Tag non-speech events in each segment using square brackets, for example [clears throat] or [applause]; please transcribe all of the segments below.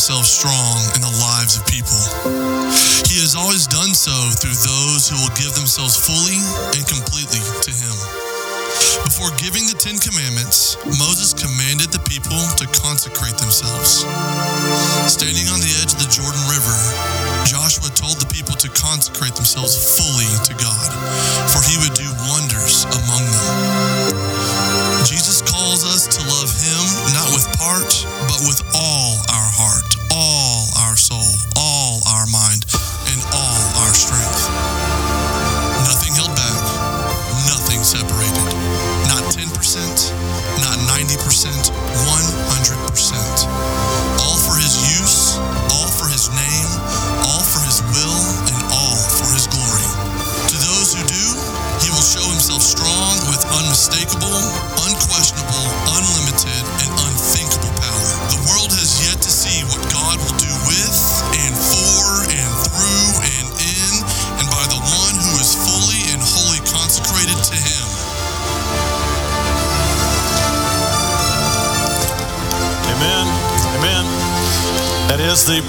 himself strong in the lives of people. He has always done so through those who will give themselves fully and completely to him. Before giving the Ten Commandments, Moses commanded the people to consecrate themselves. Standing on the edge of the Jordan River, Joshua told the people to consecrate themselves fully to God, for he would do wonders among them. Jesus calls us to love him not with part, but with all our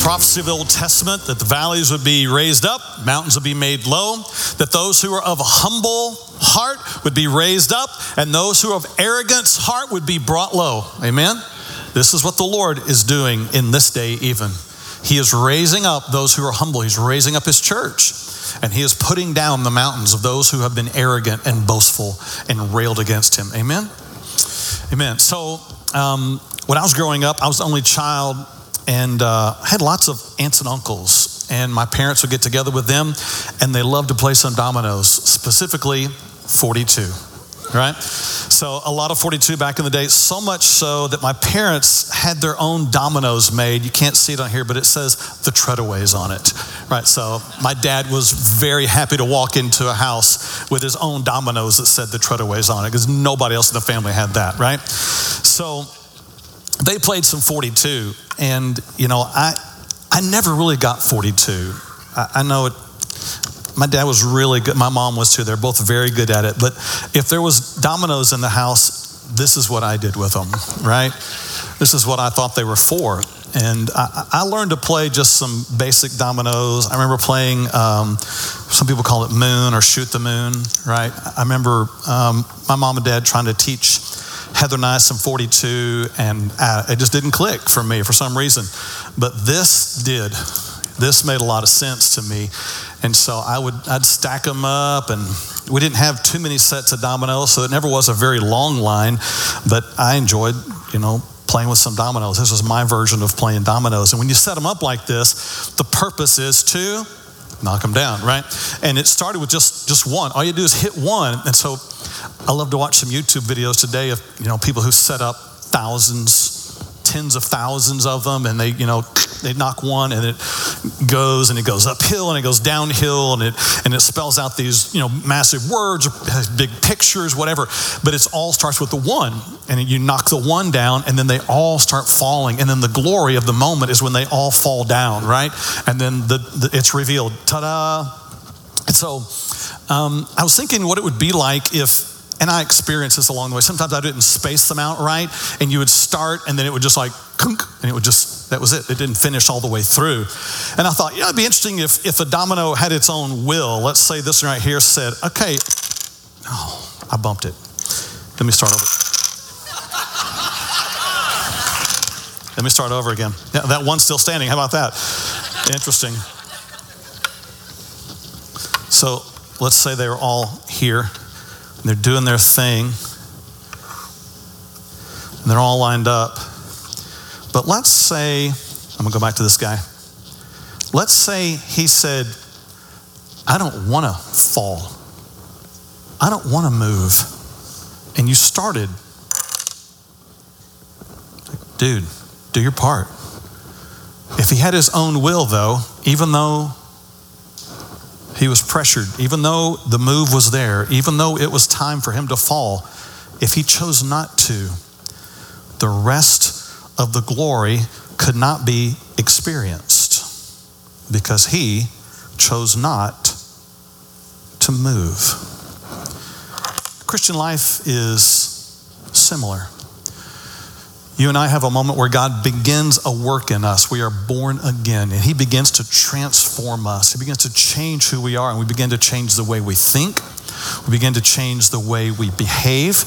prophecy of the Old Testament that the valleys would be raised up, mountains would be made low, that those who are of a humble heart would be raised up, and those who are of arrogance heart would be brought low. Amen. This is what the Lord is doing in this day, even. He is raising up those who are humble. He's raising up his church. And he is putting down the mountains of those who have been arrogant and boastful and railed against him. Amen. Amen. So, um, when I was growing up, I was the only child, and uh, I had lots of aunts and uncles. And my parents would get together with them, and they loved to play some dominoes, specifically 42. Right? So, a lot of 42 back in the day, so much so that my parents had their own dominoes made. You can't see it on here, but it says the Treadaways on it. Right? So, my dad was very happy to walk into a house with his own dominoes that said the Treadaways on it because nobody else in the family had that. Right? So, they played some 42 and you know i i never really got 42 i, I know it my dad was really good my mom was too they're both very good at it but if there was dominoes in the house this is what i did with them right this is what i thought they were for and I, I learned to play just some basic dominoes. I remember playing, um, some people call it moon or shoot the moon, right? I remember um, my mom and dad trying to teach Heather and I some 42, and uh, it just didn't click for me for some reason. But this did. This made a lot of sense to me. And so I would, I'd stack them up, and we didn't have too many sets of dominoes, so it never was a very long line. But I enjoyed, you know, playing with some dominoes. This was my version of playing dominoes. And when you set them up like this, the purpose is to knock them down, right? And it started with just just one. All you do is hit one. And so I love to watch some YouTube videos today of you know people who set up thousands, tens of thousands of them, and they you know they knock one and it goes and it goes uphill and it goes downhill and it and it spells out these you know massive words, big pictures, whatever. But it all starts with the one, and you knock the one down, and then they all start falling, and then the glory of the moment is when they all fall down, right? And then the, the it's revealed, ta-da! And so um, I was thinking what it would be like if and I experienced this along the way. Sometimes I didn't space them out right, and you would start, and then it would just like, and it would just, that was it. It didn't finish all the way through. And I thought, yeah, it'd be interesting if, if a domino had its own will. Let's say this one right here said, okay, oh, I bumped it. Let me start over. Let me start over again. Yeah, that one's still standing. How about that? Interesting. So let's say they were all here and they're doing their thing and they're all lined up. But let's say, I'm gonna go back to this guy. Let's say he said, I don't wanna fall, I don't wanna move. And you started, dude, do your part. If he had his own will, though, even though he was pressured, even though the move was there, even though it was time for him to fall, if he chose not to, the rest of the glory could not be experienced because he chose not to move. Christian life is similar. You and I have a moment where God begins a work in us. We are born again, and He begins to transform us. He begins to change who we are, and we begin to change the way we think. We begin to change the way we behave,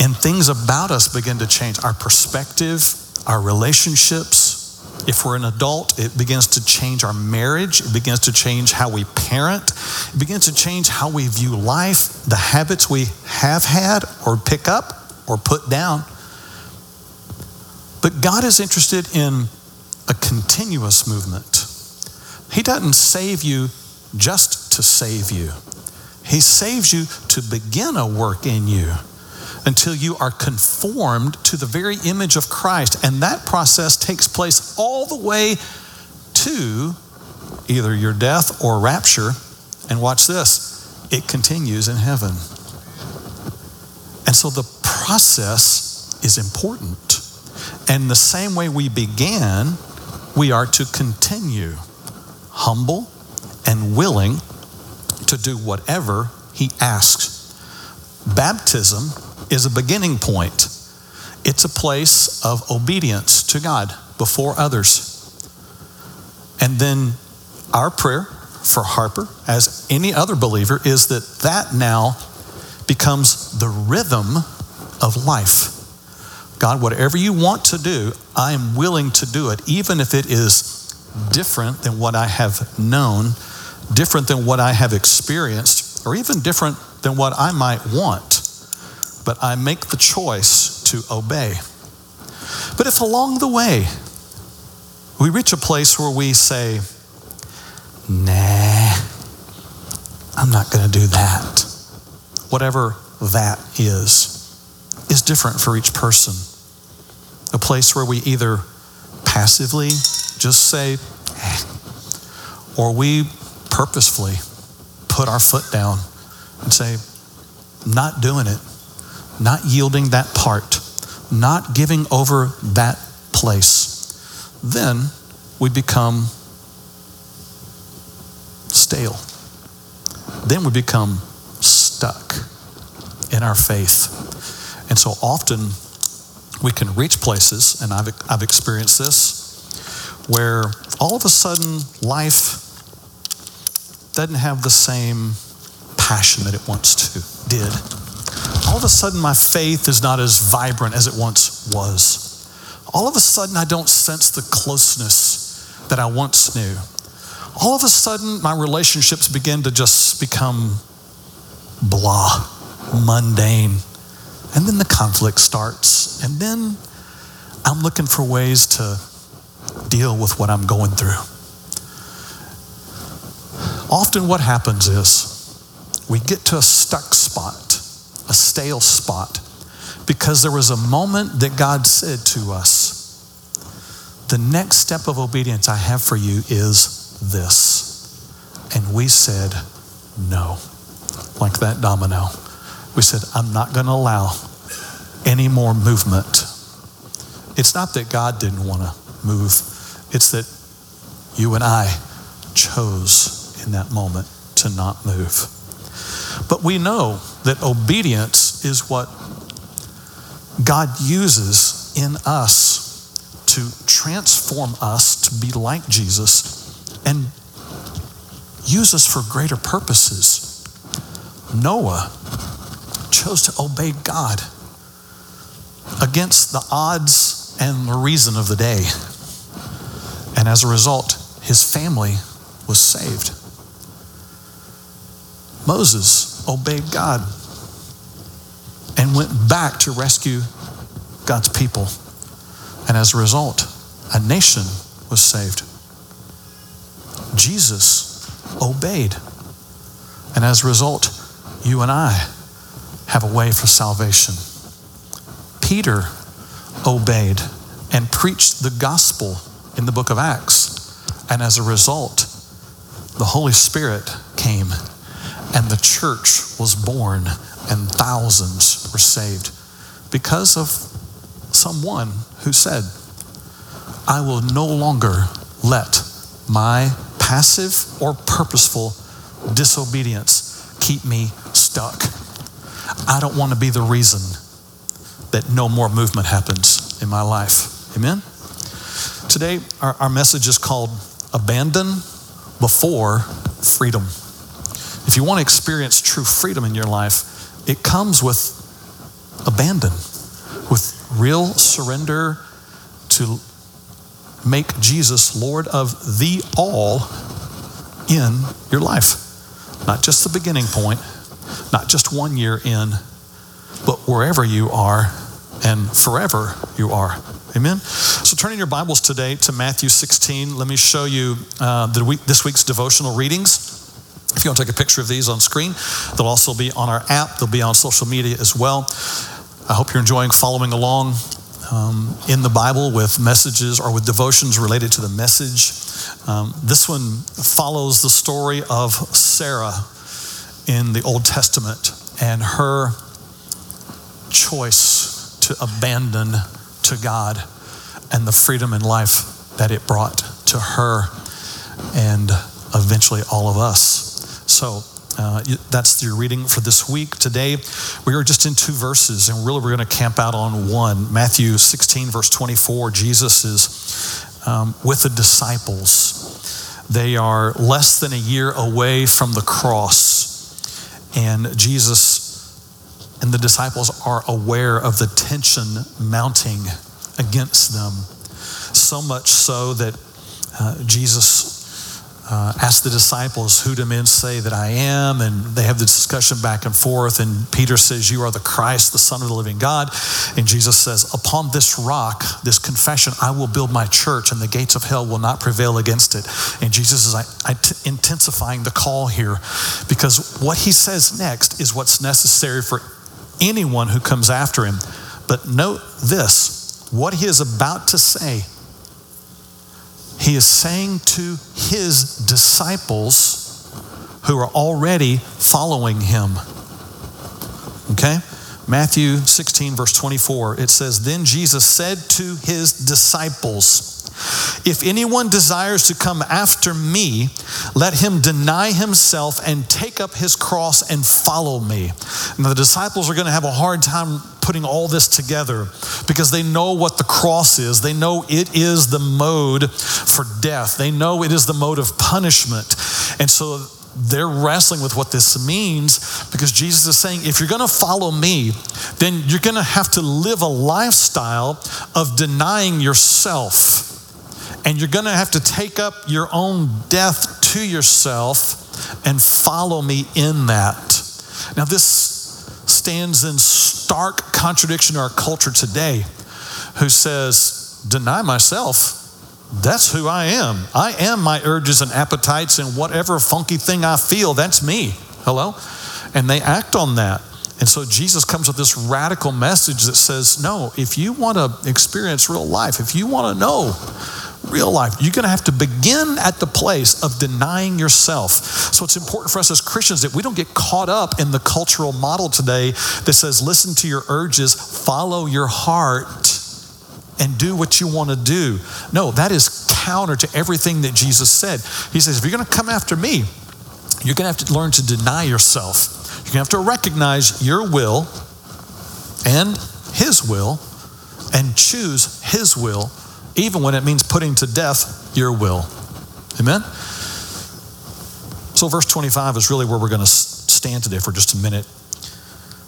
and things about us begin to change our perspective, our relationships. If we're an adult, it begins to change our marriage. It begins to change how we parent. It begins to change how we view life, the habits we have had or pick up or put down. But God is interested in a continuous movement. He doesn't save you just to save you, He saves you to begin a work in you until you are conformed to the very image of Christ. And that process takes place all the way to either your death or rapture. And watch this it continues in heaven. And so the process is important. And the same way we began, we are to continue humble and willing to do whatever He asks. Baptism is a beginning point, it's a place of obedience to God before others. And then our prayer for Harper, as any other believer, is that that now becomes the rhythm of life. God, whatever you want to do, I am willing to do it, even if it is different than what I have known, different than what I have experienced, or even different than what I might want. But I make the choice to obey. But if along the way we reach a place where we say, nah, I'm not going to do that, whatever that is, is different for each person a place where we either passively just say, eh, or we purposefully put our foot down and say, not doing it, not yielding that part, not giving over that place, then we become stale. Then we become stuck in our faith. And so often we can reach places, and I've, I've experienced this, where all of a sudden life doesn't have the same passion that it once to, did. All of a sudden, my faith is not as vibrant as it once was. All of a sudden, I don't sense the closeness that I once knew. All of a sudden, my relationships begin to just become blah, mundane. And then the conflict starts. And then I'm looking for ways to deal with what I'm going through. Often, what happens is we get to a stuck spot, a stale spot, because there was a moment that God said to us, The next step of obedience I have for you is this. And we said, No, like that domino. We said, I'm not going to allow any more movement. It's not that God didn't want to move, it's that you and I chose in that moment to not move. But we know that obedience is what God uses in us to transform us to be like Jesus and use us for greater purposes. Noah chose to obey God against the odds and the reason of the day. And as a result, his family was saved. Moses obeyed God and went back to rescue God's people. And as a result, a nation was saved. Jesus obeyed. And as a result, you and I have a way for salvation. Peter obeyed and preached the gospel in the book of Acts. And as a result, the Holy Spirit came and the church was born and thousands were saved because of someone who said, I will no longer let my passive or purposeful disobedience keep me stuck. I don't want to be the reason that no more movement happens in my life. Amen? Today, our, our message is called Abandon Before Freedom. If you want to experience true freedom in your life, it comes with abandon, with real surrender to make Jesus Lord of the all in your life. Not just the beginning point, not just one year in, but wherever you are and forever you are. Amen. So, turning your Bibles today to Matthew 16, let me show you uh, the week, this week's devotional readings. If you want to take a picture of these on screen, they'll also be on our app, they'll be on social media as well. I hope you're enjoying following along um, in the Bible with messages or with devotions related to the message. Um, this one follows the story of Sarah in the Old Testament and her choice to abandon to God and the freedom and life that it brought to her and eventually all of us. So, uh, that's your reading for this week. Today, we are just in two verses, and really we're going to camp out on one. Matthew 16, verse 24, Jesus is um, with the disciples. They are less than a year away from the cross, and Jesus and the disciples are aware of the tension mounting against them. So much so that uh, Jesus uh, the disciples, Who do men say that I am? And they have the discussion back and forth. And Peter says, You are the Christ, the Son of the living God. And Jesus says, Upon this rock, this confession, I will build my church, and the gates of hell will not prevail against it. And Jesus is intensifying the call here because what he says next is what's necessary for anyone who comes after him. But note this what he is about to say he is saying to his disciples who are already following him. Okay? Matthew 16, verse 24, it says, Then Jesus said to his disciples, if anyone desires to come after me, let him deny himself and take up his cross and follow me. Now, the disciples are going to have a hard time putting all this together because they know what the cross is. They know it is the mode for death, they know it is the mode of punishment. And so, they're wrestling with what this means because Jesus is saying, if you're going to follow me, then you're going to have to live a lifestyle of denying yourself and you're going to have to take up your own death to yourself and follow me in that. Now, this stands in stark contradiction to our culture today, who says, Deny myself. That's who I am. I am my urges and appetites, and whatever funky thing I feel, that's me. Hello? And they act on that. And so Jesus comes with this radical message that says, no, if you want to experience real life, if you want to know real life. You're going to have to begin at the place of denying yourself. So it's important for us as Christians that we don't get caught up in the cultural model today that says, listen to your urges, follow your heart, and do what you want to do. No, that is counter to everything that Jesus said. He says, if you're going to come after me, you're going to have to learn to deny yourself. You're going to have to recognize your will and His will and choose His will even when it means putting to death your will. Amen? So, verse 25 is really where we're going to stand today for just a minute.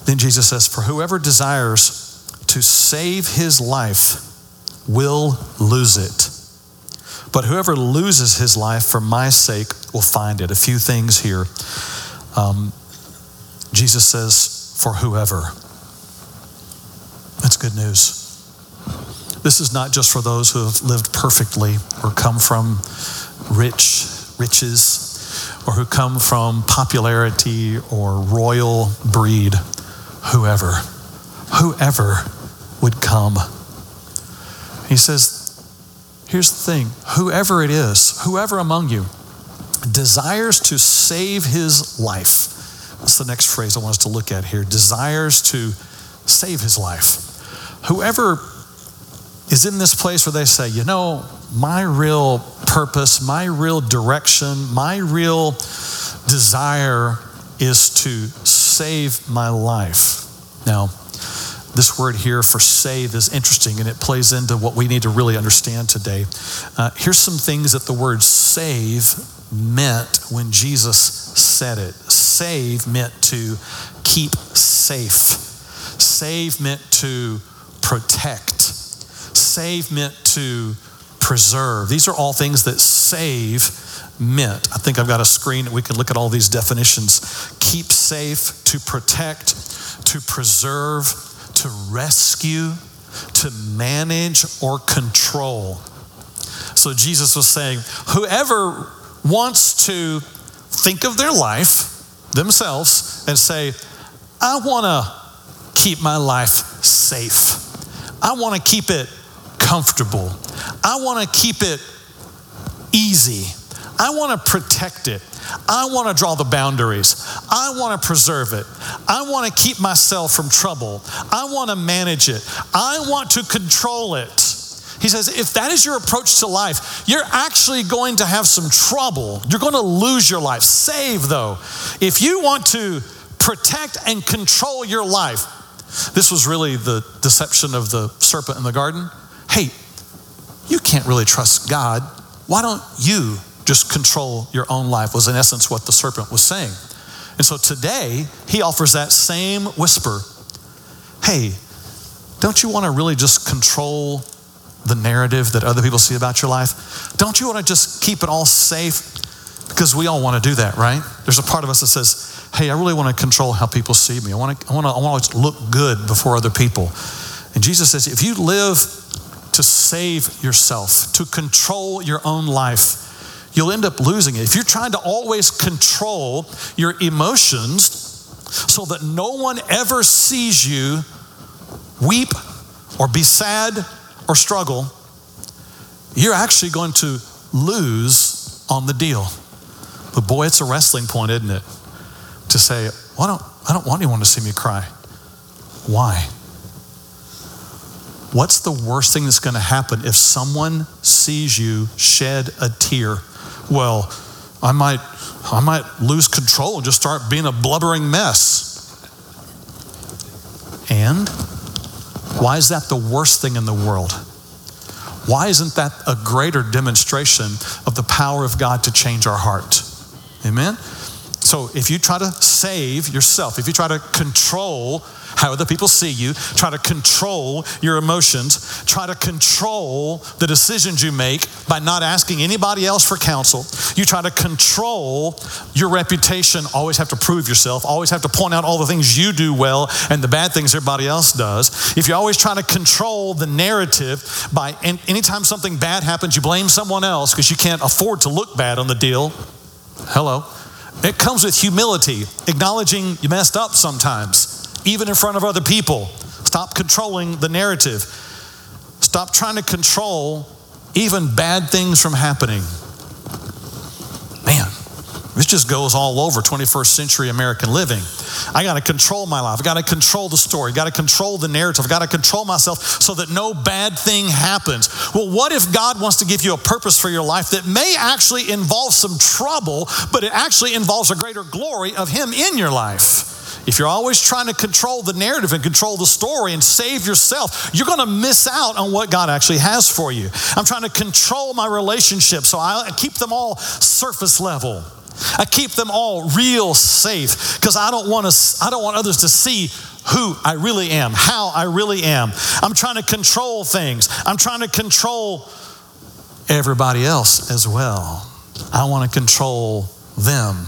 Then Jesus says, For whoever desires to save his life will lose it. But whoever loses his life for my sake will find it. A few things here. Um, Jesus says, For whoever. That's good news. This is not just for those who have lived perfectly or come from rich riches or who come from popularity or royal breed. Whoever, whoever would come. He says, Here's the thing whoever it is, whoever among you desires to save his life. That's the next phrase I want us to look at here. Desires to save his life. Whoever is in this place where they say, you know, my real purpose, my real direction, my real desire is to save my life. Now, this word here for save is interesting and it plays into what we need to really understand today. Uh, here's some things that the word save meant when Jesus said it. Save meant to keep safe, save meant to protect, save meant to preserve. These are all things that save meant. I think I've got a screen that we can look at all these definitions. Keep safe, to protect, to preserve, to rescue, to manage, or control. So Jesus was saying, whoever wants to think of their life themselves and say, I want to keep my life safe. I want to keep it comfortable. I want to keep it easy. I want to protect it. I want to draw the boundaries. I want to preserve it. I want to keep myself from trouble. I want to manage it. I want to control it. He says, if that is your approach to life, you're actually going to have some trouble. You're going to lose your life. Save, though. If you want to protect and control your life, this was really the deception of the serpent in the garden. Hey, you can't really trust God. Why don't you just control your own life, was in essence what the serpent was saying. And so today, he offers that same whisper Hey, don't you want to really just control the narrative that other people see about your life? Don't you want to just keep it all safe? Because we all want to do that, right? There's a part of us that says, Hey, I really want to control how people see me. I want to, I want to, I want to look good before other people. And Jesus says, if you live to save yourself, to control your own life, you'll end up losing it. If you're trying to always control your emotions so that no one ever sees you weep or be sad or struggle, you're actually going to lose on the deal. But boy, it's a wrestling point, isn't it? To say, well, I, don't, I don't want anyone to see me cry. Why? What's the worst thing that's going to happen if someone sees you shed a tear well, I might, I might lose control and just start being a blubbering mess. And why is that the worst thing in the world? Why isn't that a greater demonstration of the power of God to change our heart? Amen? So if you try to save yourself, if you try to control how other people see you, try to control your emotions, try to control the decisions you make by not asking anybody else for counsel. You try to control your reputation, always have to prove yourself, always have to point out all the things you do well and the bad things everybody else does. If you're always trying to control the narrative by anytime something bad happens, you blame someone else because you can't afford to look bad on the deal. Hello. It comes with humility, acknowledging you messed up sometimes even in front of other people. Stop controlling the narrative. Stop trying to control even bad things from happening. Man, this just goes all over 21st century American living. I got to control my life. I got to control the story. I Got to control the narrative. I got to control myself so that no bad thing happens. Well, what if God wants to give you a purpose for your life that may actually involve some trouble, but it actually involves a greater glory of Him in your life? If you're always trying to control the narrative and control the story and save yourself, you're going to miss out on what God actually has for you. I'm trying to control my relationships, so I keep them all surface level. I keep them all real safe because I don't want to I don't want others to see who I really am, how I really am. I'm trying to control things. I'm trying to control everybody else as well. I want to control them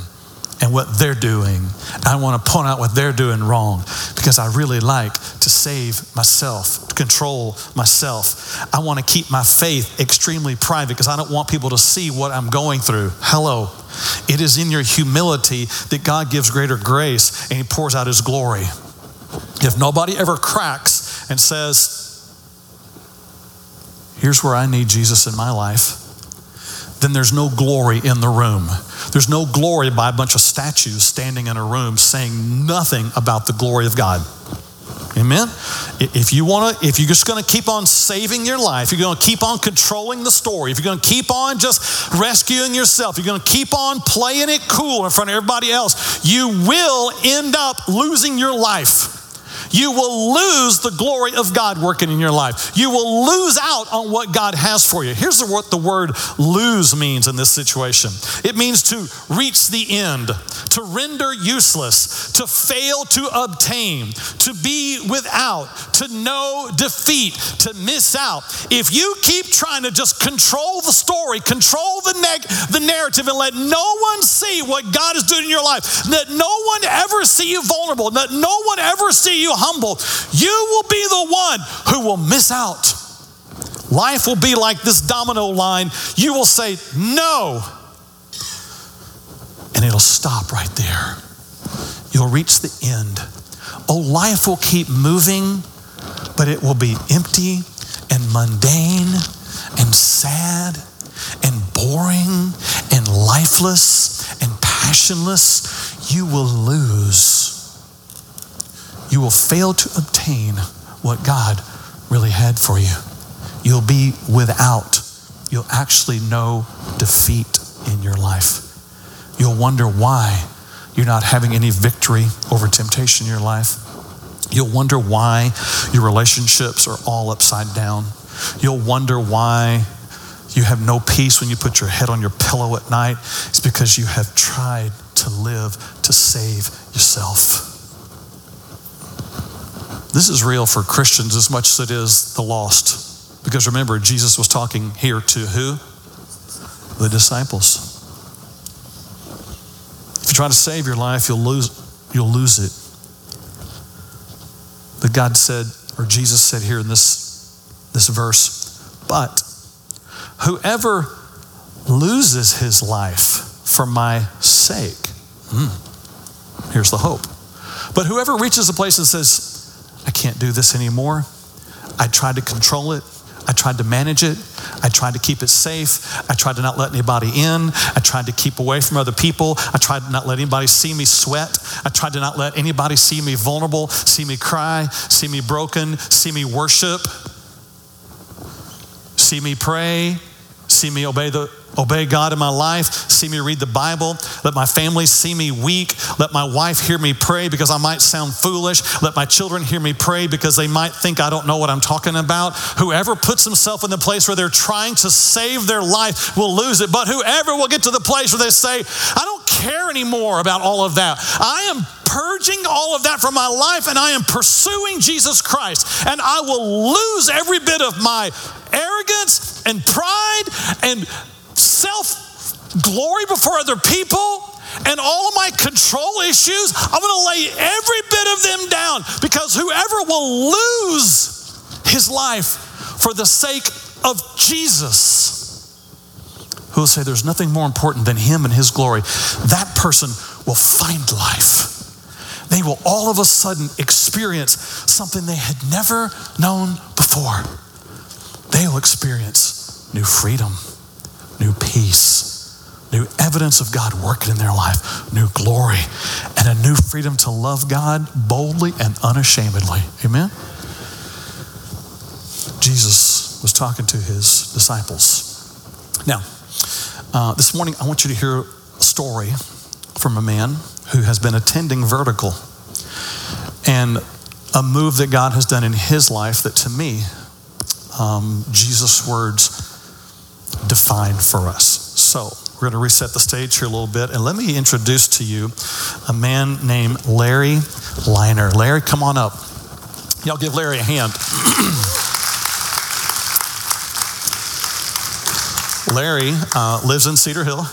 and what they're doing. I want to point out what they're doing wrong because I really like to save myself, to control myself. I want to keep my faith extremely private because I don't want people to see what I'm going through. Hello. It is in your humility that God gives greater grace and He pours out His glory. If nobody ever cracks and says, Here's where I need Jesus in my life then there's no glory in the room. There's no glory by a bunch of statues standing in a room saying nothing about the glory of God. Amen. If you want to, if you're just going to keep on saving your life, you're going to keep on controlling the story, if you're going to keep on just rescuing yourself, you're going to keep on playing it cool in front of everybody else, you will end up losing your life. You will lose the glory of God working in your life. You will lose out on what God has for you. Here's what the word lose means in this situation it means to reach the end, to render useless, to fail to obtain, to be without, to know defeat, to miss out. If you keep trying to just control the story, control the, neg- the narrative, and let no one see what God is doing in your life, that no one ever see you vulnerable, that no one ever see you humble, you will be the one who will miss out. Life will be like this domino line. You will say, no. And it'll stop right there. You'll reach the end. Oh, life will keep moving, but it will be empty and mundane and sad and boring and lifeless and passionless. You will lose. You will fail to obtain what God really had for you. You'll be without. You'll actually know defeat in your life. You'll wonder why you're not having any victory over temptation in your life. You'll wonder why your relationships are all upside down. You'll wonder why you have no peace when you put your head on your pillow at night. It's because you have tried to live to save yourself. This is real for Christians as much as it is the lost. Because remember, Jesus was talking here to who? The disciples. If you try to save your life, you'll lose, you'll lose it. But God said, or Jesus said here in this, this verse, but whoever loses his life for my sake, hmm, here's the hope. But whoever reaches a place and says, I can't do this anymore. I tried to control it. I tried to manage it. I tried to keep it safe. I tried to not let anybody in. I tried to keep away from other people. I tried to not let anybody see me sweat. I tried to not let anybody see me vulnerable, see me cry, see me broken, see me worship, see me pray, see me obey the obey God in my life, see me read the Bible, let my family see me weak, let my wife hear me pray because I might sound foolish, let my children hear me pray because they might think I don't know what I'm talking about. Whoever puts himself in the place where they're trying to save their life will lose it, but whoever will get to the place where they say, I don't care anymore about all of that. I am purging all of that from my life and I am pursuing Jesus Christ and I will lose every bit of my arrogance and pride and self glory before other people and all of my control issues, I'm going to lay every bit of them down because whoever will lose his life for the sake of Jesus, who will say there's nothing more important than him and his glory, that person will find life. They will all of a sudden experience something they had never known before. They will experience new freedom new peace, new evidence of God working in their life, new glory, and a new freedom to love God boldly and unashamedly. Amen? Jesus was talking to his disciples. Now, uh, this morning, I want you to hear a story from a man who has been attending vertical and a move that God has done in his life that to me, um, Jesus' words define for us. So, we're going to reset the stage here a little bit, and let me introduce to you a man named Larry Liner. Larry, come on up. Y'all give Larry a hand. [clears throat] Larry uh, lives in Cedar Hill,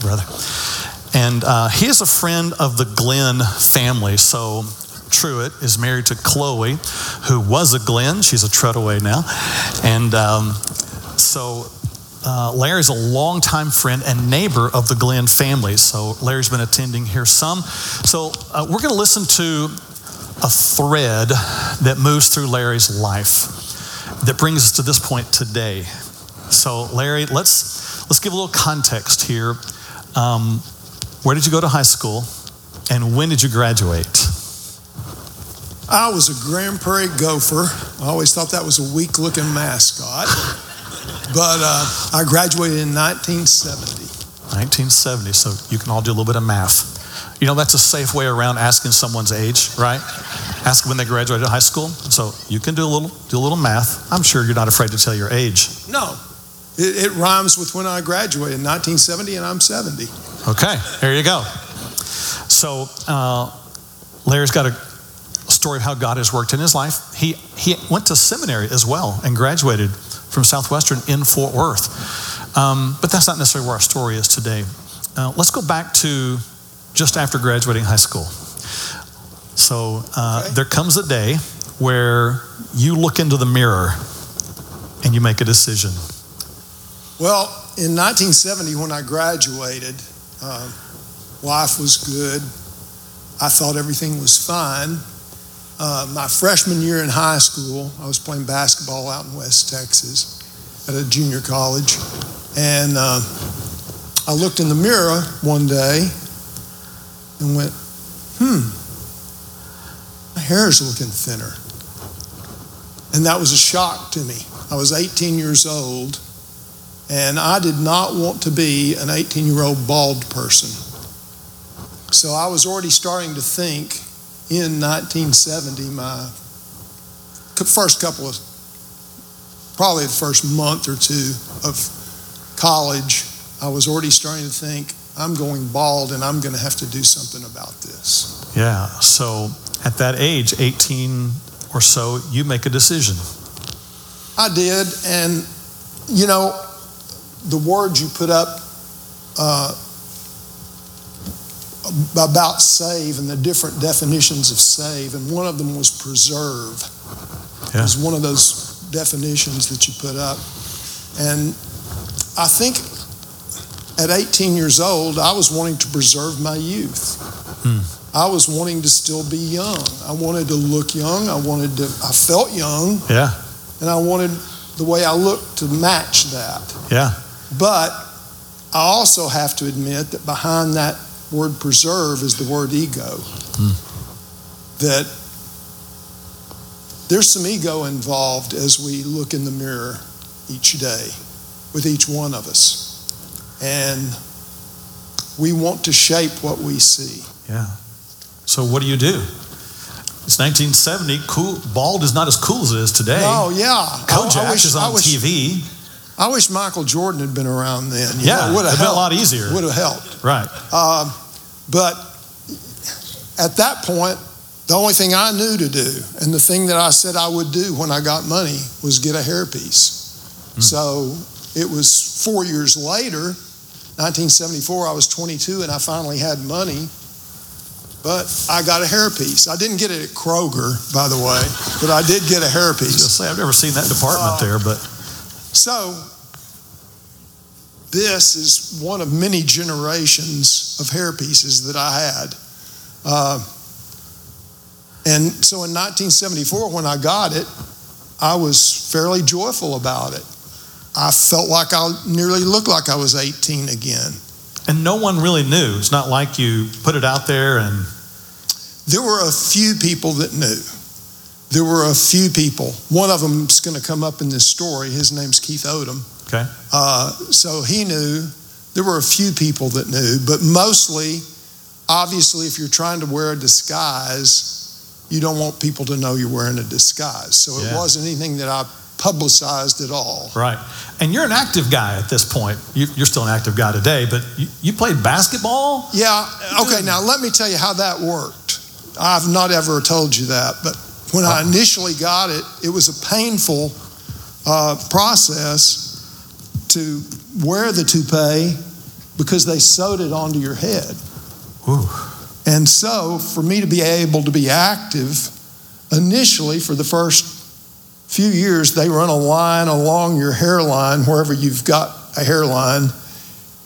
brother. And uh, he is a friend of the Glenn family. So Truitt is married to Chloe, who was a Glenn. She's a Treadaway now. And um, so uh, Larry's a longtime friend and neighbor of the Glenn family. So Larry's been attending here some. So uh, we're going to listen to a thread that moves through Larry's life that brings us to this point today. So Larry, let's let's give a little context here. Um, where did you go to high school, and when did you graduate? I was a Grand Prairie Gopher. I always thought that was a weak-looking mascot. But uh, I graduated in 1970. 1970, so you can all do a little bit of math. You know, that's a safe way around asking someone's age, right? Ask when they graduated high school. So you can do a little do a little math. I'm sure you're not afraid to tell your age. No, it, it rhymes with when I graduated in 1970, and I'm 70. Okay, there you go. So uh, Larry's got a story of how God has worked in his life. He he went to seminary as well and graduated from Southwestern in Fort Worth. Um, but that's not necessarily where our story is today. Uh, let's go back to just after graduating high school. So uh, Okay. there comes a day where you look into the mirror and you make a decision. Well, in 1970, when I graduated, uh, life was good. I thought everything was fine. Uh, my freshman year in high school, I was playing basketball out in West Texas at a junior college. And uh, I looked in the mirror one day and went, hmm, my hair is looking thinner. And that was a shock to me. I was 18 years old, and I did not want to be an 18 year old bald person. So I was already starting to think in 1970, my first couple of, probably the first month or two of college, I was already starting to think, I'm going bald and I'm going to have to do something about this. Yeah. So at that age, 18 or so, you make a decision. I did, and you know, the words you put up uh, about save and the different definitions of save, and one of them was preserve. Yeah. Was one of those definitions that you put up, and I think at 18 years old, I was wanting to preserve my youth. I was wanting to still be young. I wanted to look young. I wanted to. I felt young Yeah. and I wanted the way I looked to match that. Yeah. But I also have to admit that behind that word preserve is the word ego. Hmm. That there's some ego involved as we look in the mirror each day with each one of us. And we want to shape what we see. Yeah. So what do you do? It's 1970. Cool. Bald is not as cool as it is today. Oh, yeah. I- Kojak I wish, is I on wish, TV. I wish Michael Jordan had been around then. You Yeah, know, it would have been a lot easier. Would have helped. Right. Um, but at that point, the only thing I knew to do, and the thing that I said I would do when I got money, was get a hairpiece. Hmm. So it was four years later, 1974, I was 22, and I finally had money. But I got a hairpiece. I didn't get it at Kroger, by the way, but I did get a hairpiece. I've never seen that department Uh, there, but So, this is one of many generations of hairpieces that I had. Uh, and so in 1974, when I got it, I was fairly joyful about it. I felt like I nearly looked like I was 18 again. and no one really knew. It's not like you put it out there and There were a few people that knew. There were a few people. One of them's going to come up in this story. His name's Keith Odom. okay. Uh, so he knew. There were a few people that knew, but mostly, obviously, if you're trying to wear a disguise, you don't want people to know you're wearing a disguise. So it wasn't anything that I publicized at all. Right. And you're an active guy at this point. You, you're still an active guy today, but you, you played basketball? Yeah. Okay. Now let me tell you how that worked. I've not ever told you that, but when I initially got it, it was a painful uh, process to wear the toupee because they sewed it onto your head. Ooh. And so, for me to be able to be active, initially for the first few years, they run a line along your hairline wherever you've got a hairline,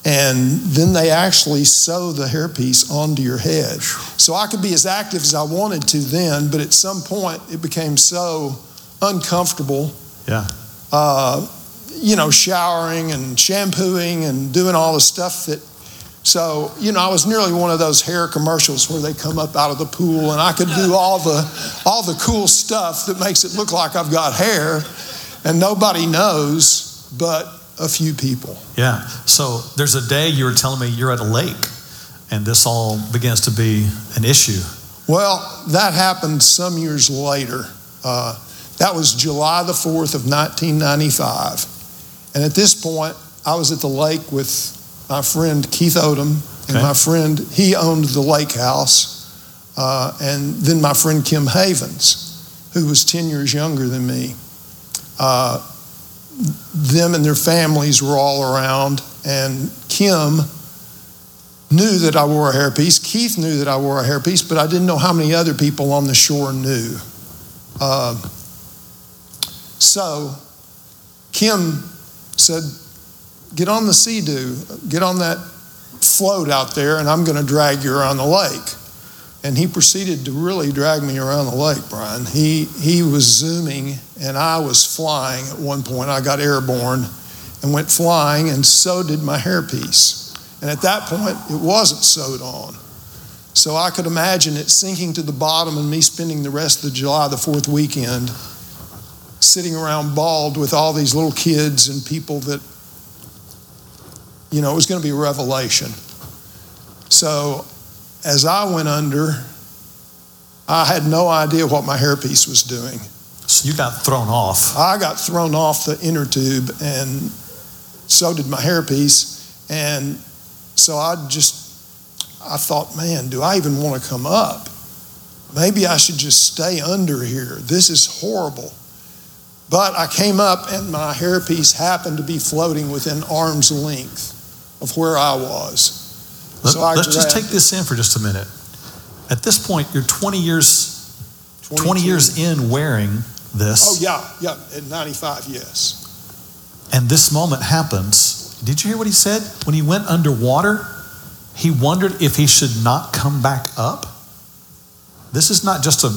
and then they actually sew the hairpiece onto your head. So I could be as active as I wanted to then, but at some point it became so uncomfortable. Yeah. Uh, you know, showering and shampooing and doing all the stuff that so, you know, I was nearly one of those hair commercials where they come up out of the pool and I could do all the all the cool stuff that makes it look like I've got hair and nobody knows but a few people. Yeah. So there's a day you were telling me you're at a lake and this all begins to be an issue. Well, that happened some years later. Uh, that was July the 4th of 1995. And at this point, I was at the lake with my friend Keith Odom and Okay. my friend, he owned the lake house. Uh, and then my friend Kim Havens, who was 10 years younger than me. Uh, them and their families were all around, and Kim knew that I wore a hairpiece. Keith knew that I wore a hairpiece, but I didn't know how many other people on the shore knew. Uh, so Kim said, Get on the sea doo, get on that float out there, and I'm going to drag you around the lake. And he proceeded to really drag me around the lake, Brian. He, he was zooming, and I was flying at one point. I got airborne and went flying, and so did my hairpiece. And at that point, it wasn't sewed on. So I could imagine it sinking to the bottom and me spending the rest of the July the 4th weekend sitting around bald with all these little kids and people that, you know, it was going to be a revelation. So as I went under, I had no idea what my hairpiece was doing. So you got thrown off. I got thrown off the inner tube, and so did my hairpiece. And so I just, I thought, man, do I even want to come up? Maybe I should just stay under here. This is horrible. But I came up, and my hairpiece happened to be floating within arm's length of where I was. Let, So us just take this in for just a minute. At this point, you're 20 years, 20 years in wearing this. Oh, yeah, yeah, at 95, yes. And this moment happens. Did you hear what he said? When he went underwater, he wondered if he should not come back up. This is not just a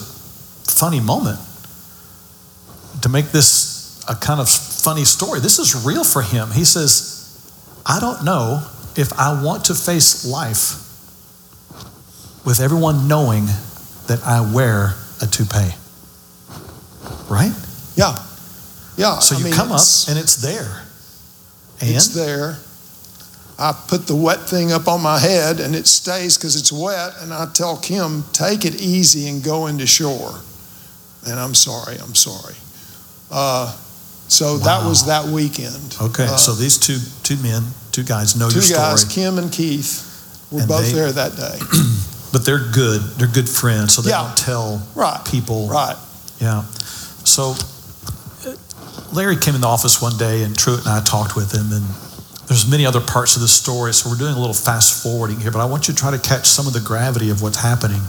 funny moment to make this a kind of funny story. This is real for him. He says, I don't know if I want to face life with everyone knowing that I wear a toupee. Right? Yeah, yeah. So I you mean, come up and it's there. And It's there. I put the wet thing up on my head and it stays because it's wet. And I tell Kim, take it easy and go into shore. And I'm sorry, I'm sorry. Uh, so that was that weekend. Okay, Uh, so these two two men, two guys know two your guys, Kim and Keith, were And both they- there that day. [clears throat] but they're good. They're good friends, so they Yeah. don't tell Right, people. right. Yeah. So uh, Larry came in the office one day, and Truett and I talked with him, and there's many other parts of the story. So we're doing a little fast forwarding here, but I want you to try to catch some of the gravity of what's happening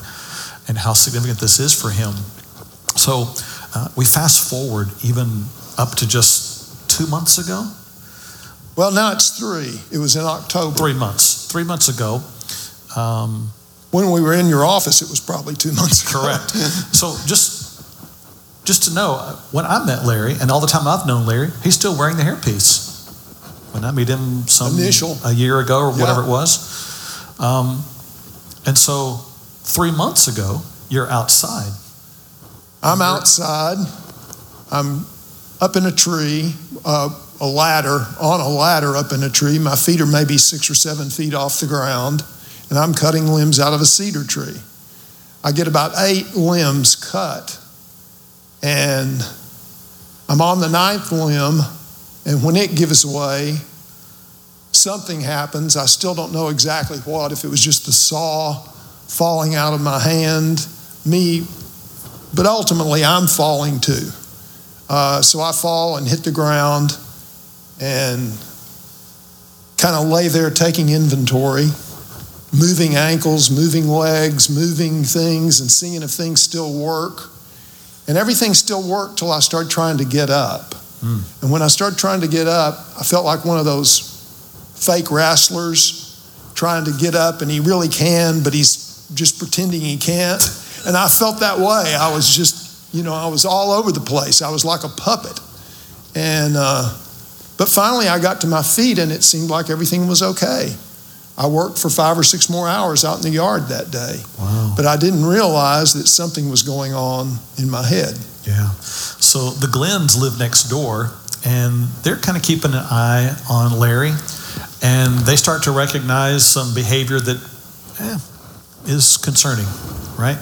and how significant this is for him. So uh, we fast forward even up to just two months ago. Well, now it's three. It was in October. three months. Three months ago. Um, When we were in your office, it was probably two months ago. correct. [laughs] so just just to know, when I met Larry, and all the time I've known Larry, he's still wearing the hairpiece. When I meet him some Initial. a year ago or whatever Yeah. it was, um, and so three months ago, you're outside. I'm outside. I'm up in a tree, uh, a ladder, on a ladder up in a tree. My feet are maybe six or seven feet off the ground, and I'm cutting limbs out of a cedar tree. I get about eight limbs cut, and I'm on the ninth limb, and when it gives way, something happens. I still don't know exactly what, if it was just the saw falling out of my hand, me but ultimately I'm falling too. Uh, so I fall and hit the ground and kind of lay there taking inventory, moving ankles, moving legs, moving things, and seeing if things still work. And everything still worked till I started trying to get up. Mm. And when I started trying to get up, I felt like one of those fake wrestlers trying to get up, and he really can, but he's just pretending he can't. And I felt that way. I was just, you know, I was all over the place. I was like a puppet. And, uh, but finally I got to my feet and it seemed like everything was okay. I worked for five or six more hours out in the yard that day. Wow. But I didn't realize that something was going on in my head. Yeah. So the Glens live next door, and they're kind of keeping an eye on Larry, and they start to recognize some behavior that eh, is concerning, right?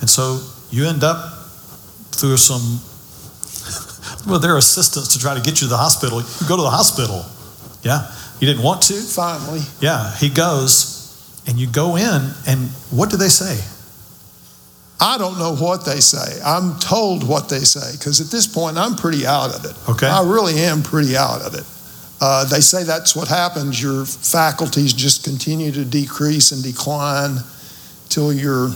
And so you end up through some, well, their assistance to try to get you to the hospital. You go to the hospital. Yeah. You didn't want to? Finally. Yeah. He goes, and you go in, and what do they say? I don't know what they say. I'm told what they say because at this point I'm pretty out of it. Okay. I really am pretty out of it. Uh, they say that's what happens. Your faculties just continue to decrease and decline till you're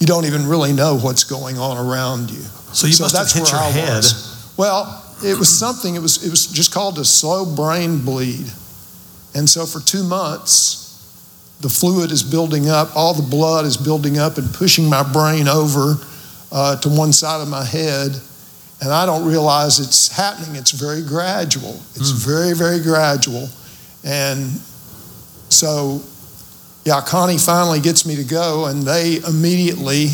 you don't even really know what's going on around you. So you So must have that's hit where your I head. was. Well, it was something. It was it was just called a slow brain bleed, and so for two months, the fluid is building up. All the blood is building up and pushing my brain over uh, to one side of my head, and I don't realize it's happening. It's very gradual. It's very very gradual, and so yeah, Connie finally gets me to go, and they immediately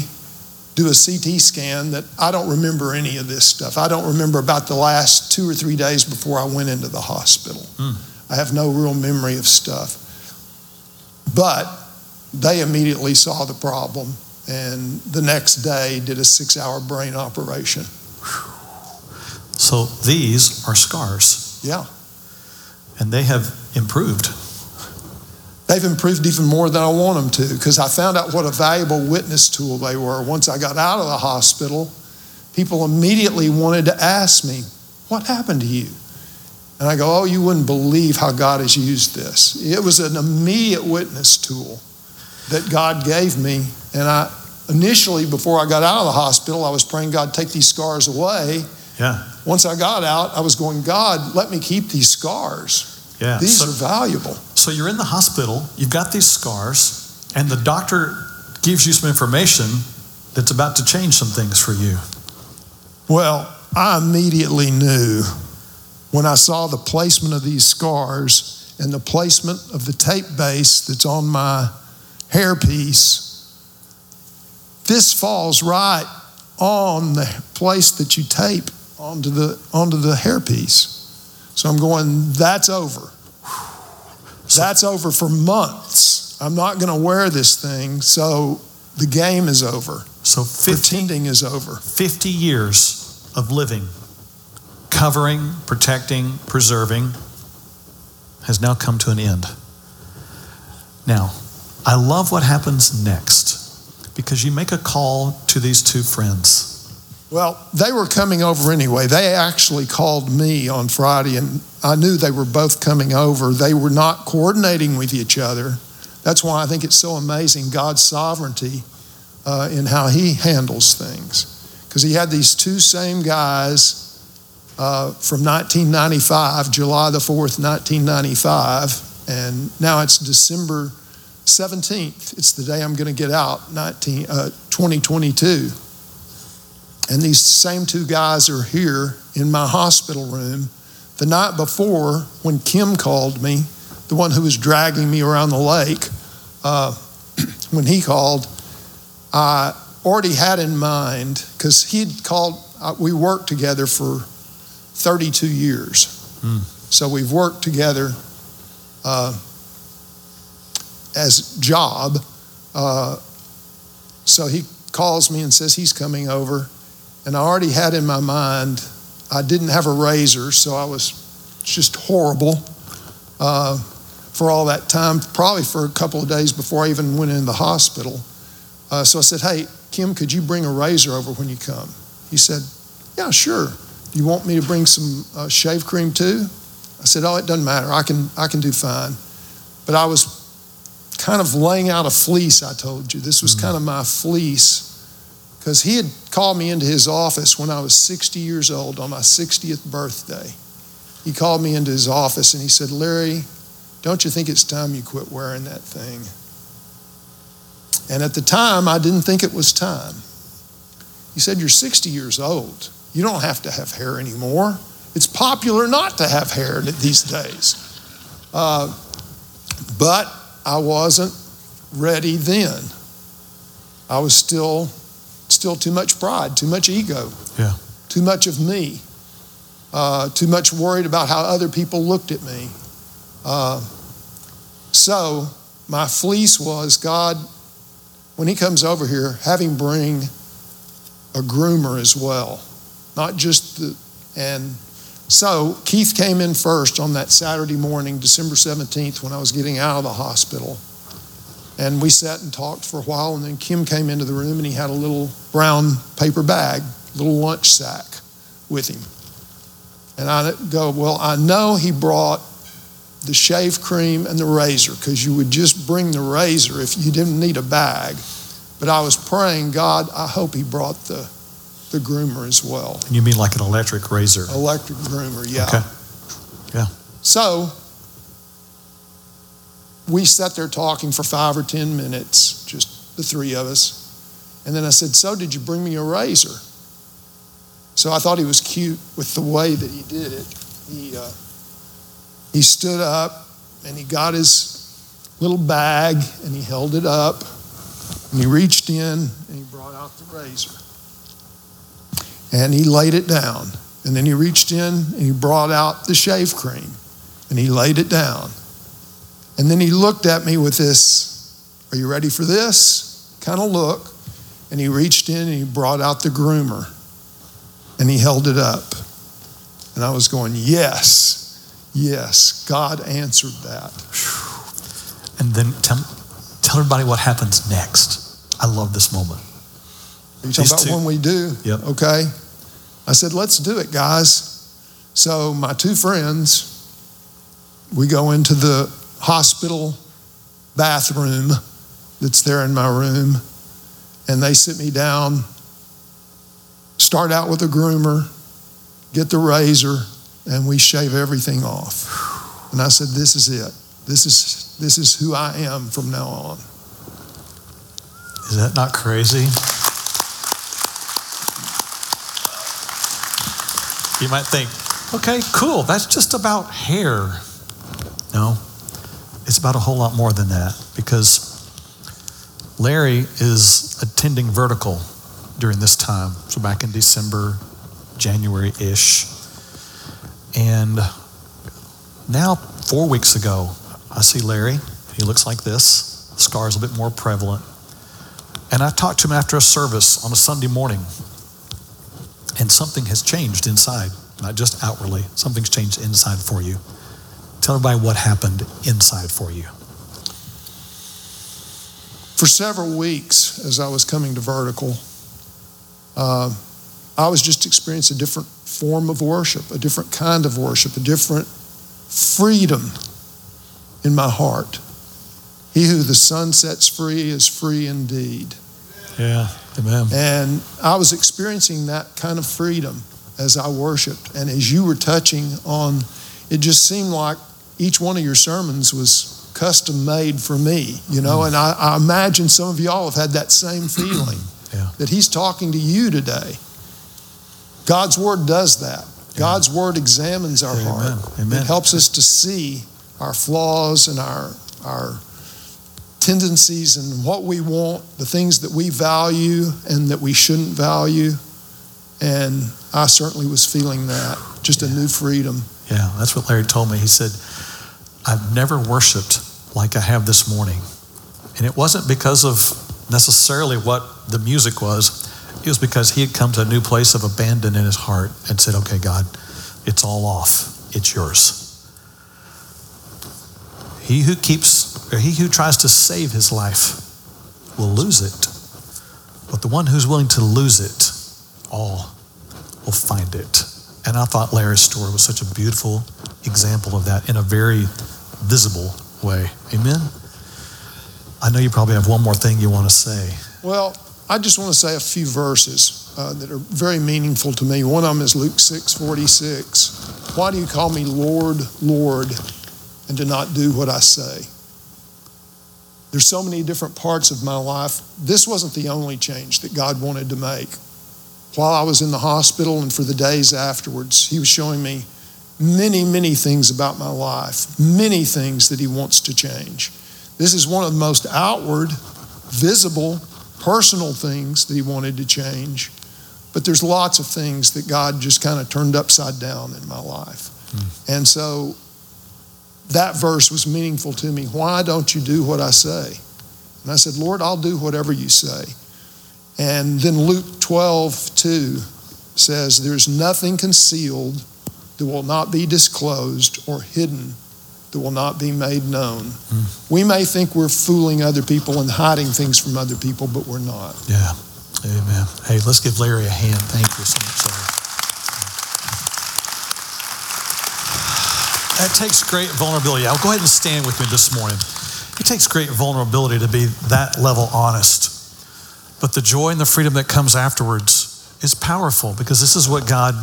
do a CT scan that I don't remember any of this stuff. I don't remember about the last two or three days before I went into the hospital. Hmm. I have no real memory of stuff. But they immediately saw the problem and the next day did a six hour brain operation. So these are scars, Yeah. and they have improved. They've improved even more than I want them to because I found out what a valuable witness tool they were. Once I got out of the hospital, people immediately wanted to ask me, What happened to you? And I go, Oh, you wouldn't believe how God has used this. It was an immediate witness tool that God gave me. And I initially, before I got out of the hospital, I was praying, God, take these scars away. Yeah, Once I got out, I was going, God, let me keep these scars. yeah. These So- are valuable. So you're in the hospital, you've got these scars, and the doctor gives you some information that's about to change some things for you. Well, I immediately knew when I saw the placement of these scars and the placement of the tape base that's on my hairpiece. This falls right on the place that you tape onto the onto the hairpiece. So I'm going, that's over. That's over for months. I'm not going to wear this thing, so the game is over. So 50, Pretending is over. 50 years of living, covering, protecting, preserving, has now come to an end. Now, I love what happens next because you make a call to these two friends. Well, they were coming over anyway. They actually called me on Friday, and I knew they were both coming over. They were not coordinating with each other. That's why I think it's so amazing God's sovereignty uh, in how He handles things. Because He had these two same guys uh, from 1995, July the 4th, 1995, and now it's December 17th. It's the day I'm going to get out, 19, uh, 2022. And these same two guys are here in my hospital room. The night before, when Kim called me, the one who was dragging me around the lake, uh, [clears throat] when he called, I already had in mind, because he'd called, uh, we worked together for 32 years. Hmm. So we've worked together uh, as job. Uh, so he calls me and says he's coming over. And I already had in my mind, I didn't have a razor, so I was just horrible uh, for all that time, probably for a couple of days before I even went into the hospital. Uh, so I said, Hey, Kim, could you bring a razor over when you come? He said, Yeah, sure. Do you want me to bring some uh, shave cream too? I said, Oh, it doesn't matter. I can, I can do fine. But I was kind of laying out a fleece, I told you. This was kind of my fleece because he had called me into his office when I was 60 years old on my 60th birthday. He called me into his office and he said, Larry, don't you think it's time you quit wearing that thing? And at the time, I didn't think it was time. He said, You're 60 years old. You don't have to have hair anymore. It's popular not to have hair these days. Uh, but I wasn't ready then. I was still still too much pride, too much ego, Yeah. too much of me, uh, too much worried about how other people looked at me. Uh, so my fleece was God. when he comes over here, have him bring a groomer as well, not just the, and so Keith came in first on that Saturday morning, December 17th, when I was getting out of the hospital. And we sat and talked for a while, and then Kim came into the room and he had a little brown paper bag, little lunch sack with him. And I go, Well, I know he brought the shave cream and the razor because you would just bring the razor if you didn't need a bag. But I was praying, God, I hope he brought the, the groomer as well. You mean like an electric razor? Electric groomer, yeah. Okay. Yeah. So we sat there talking for five or 10 minutes, just the three of us. And then I said, So, did you bring me a razor? So I thought he was cute with the way that he did it. He, uh, he stood up and he got his little bag and he held it up and he reached in and he brought out the razor. And he laid it down. And then he reached in and he brought out the shave cream and he laid it down. And then he looked at me with this, Are you ready for this? kind of look. And he reached in and he brought out the groomer and he held it up. And I was going, Yes, yes, God answered that. And then tell, tell everybody what happens next. I love this moment. Are you talking These about two. when we do? Yep. Okay. I said, let's do it, guys. So my two friends, we go into the hospital bathroom that's there in my room, and they sit me down, start out with a groomer, get the razor, and we shave everything off. And I said, this is it. This is this is who I am from now on. Is that not crazy? You might think, okay, cool, that's just about hair. No, it's about a whole lot more than that because Larry is attending vertical during this time. So back in December, January ish. And now, four weeks ago, I see Larry. He looks like this. The scar is a bit more prevalent. And I talked to him after a service on a Sunday morning. And something has changed inside, not just outwardly. Something's changed inside for you. Tell everybody what happened inside for you. for several weeks as I was coming to vertical, uh, I was just experiencing a different form of worship, a different kind of worship, a different freedom in my heart. He who the Son sets free is free indeed. Yeah, amen. And I was experiencing that kind of freedom as I worshiped. And as you were touching on, it just seemed like each one of your sermons was custom made for me, you know. Mm. And I, I imagine some of y'all have had that same [clears throat] feeling Yeah. that He's talking to you today. God's Word does that. God's Word examines our Amen. heart. Amen. It helps us to see our flaws and our, our tendencies and what we want, the things that we value and that we shouldn't value. And I certainly was feeling that, just a new freedom. Yeah, that's what Larry told me. He said, I've never worshiped like I have this morning. And it wasn't because of necessarily what the music was, it was because he had come to a new place of abandon in his heart and said, Okay, God, it's all off, it's yours. He who keeps, or he who tries to save his life will lose it. But the one who's willing to lose it all will find it. And I thought Larry's story was such a beautiful example of that in a very visible way. Amen? I know you probably have one more thing you want to say. Well, I just want to say a few verses uh, that are very meaningful to me. One of them is Luke 6 46. Why do you call me Lord, Lord, and do not do what I say? There's so many different parts of my life. This wasn't the only change that God wanted to make. While I was in the hospital and for the days afterwards, He was showing me many, many things about my life, many things that He wants to change. This is one of the most outward, visible, personal things that He wanted to change. But there's lots of things that God just kind of turned upside down in my life. Hmm. And so that verse was meaningful to me. Why don't you do what I say? And I said, Lord, I'll do whatever you say. And then Luke 12, 2 says, There's nothing concealed that will not be disclosed or hidden that will not be made known. Mm. We may think we're fooling other people and hiding things from other people, but we're not. Yeah. Amen. Hey, let's give Larry a hand. Thank you so much, Larry. That takes great vulnerability. I'll go ahead and stand with me this morning. It takes great vulnerability to be that level honest. But the joy and the freedom that comes afterwards is powerful because this is what God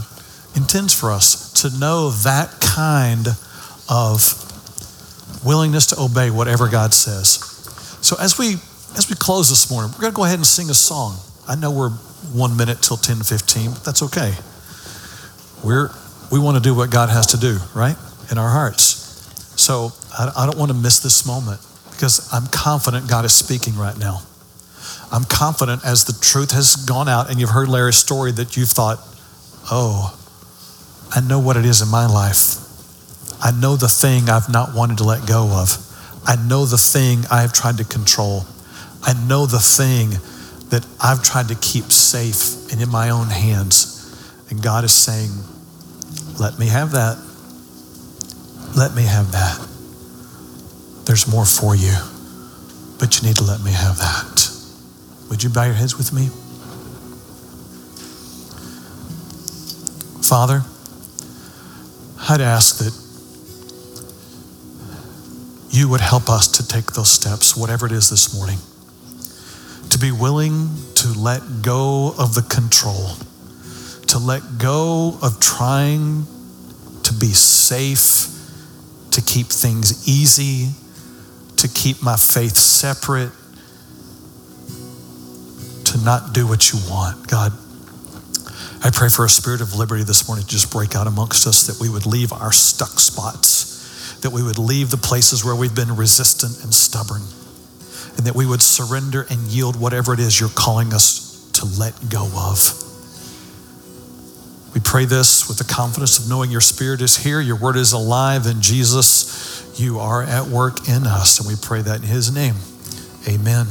intends for us to know that kind of willingness to obey whatever God says. So as we as we close this morning, we're going to go ahead and sing a song. I know we're one minute till 10, 15, but that's okay. We're we want to do what God has to do, right? In our hearts. So I, I don't want to miss this moment because I'm confident God is speaking right now. I'm confident as the truth has gone out and you've heard Larry's story that you've thought, oh, I know what it is in my life. I know the thing I've not wanted to let go of. I know the thing I have tried to control. I know the thing that I've tried to keep safe and in my own hands. And God is saying, let me have that. Let me have that. There's more for you, but you need to let me have that. Would you bow your heads with me? Father, I'd ask that you would help us to take those steps, whatever it is this morning, to be willing to let go of the control, to let go of trying to be safe, to keep things easy, to keep my faith separate, to not do what you want. God, I pray for a spirit of liberty this morning to just break out amongst us, that we would leave our stuck spots that we would leave the places where we've been resistant and stubborn, and that we would surrender and yield whatever it is you're calling us to let go of. We pray this with the confidence of knowing your Spirit is here, your word is alive, and Jesus, you are at work in us. And we pray that in His name. Amen.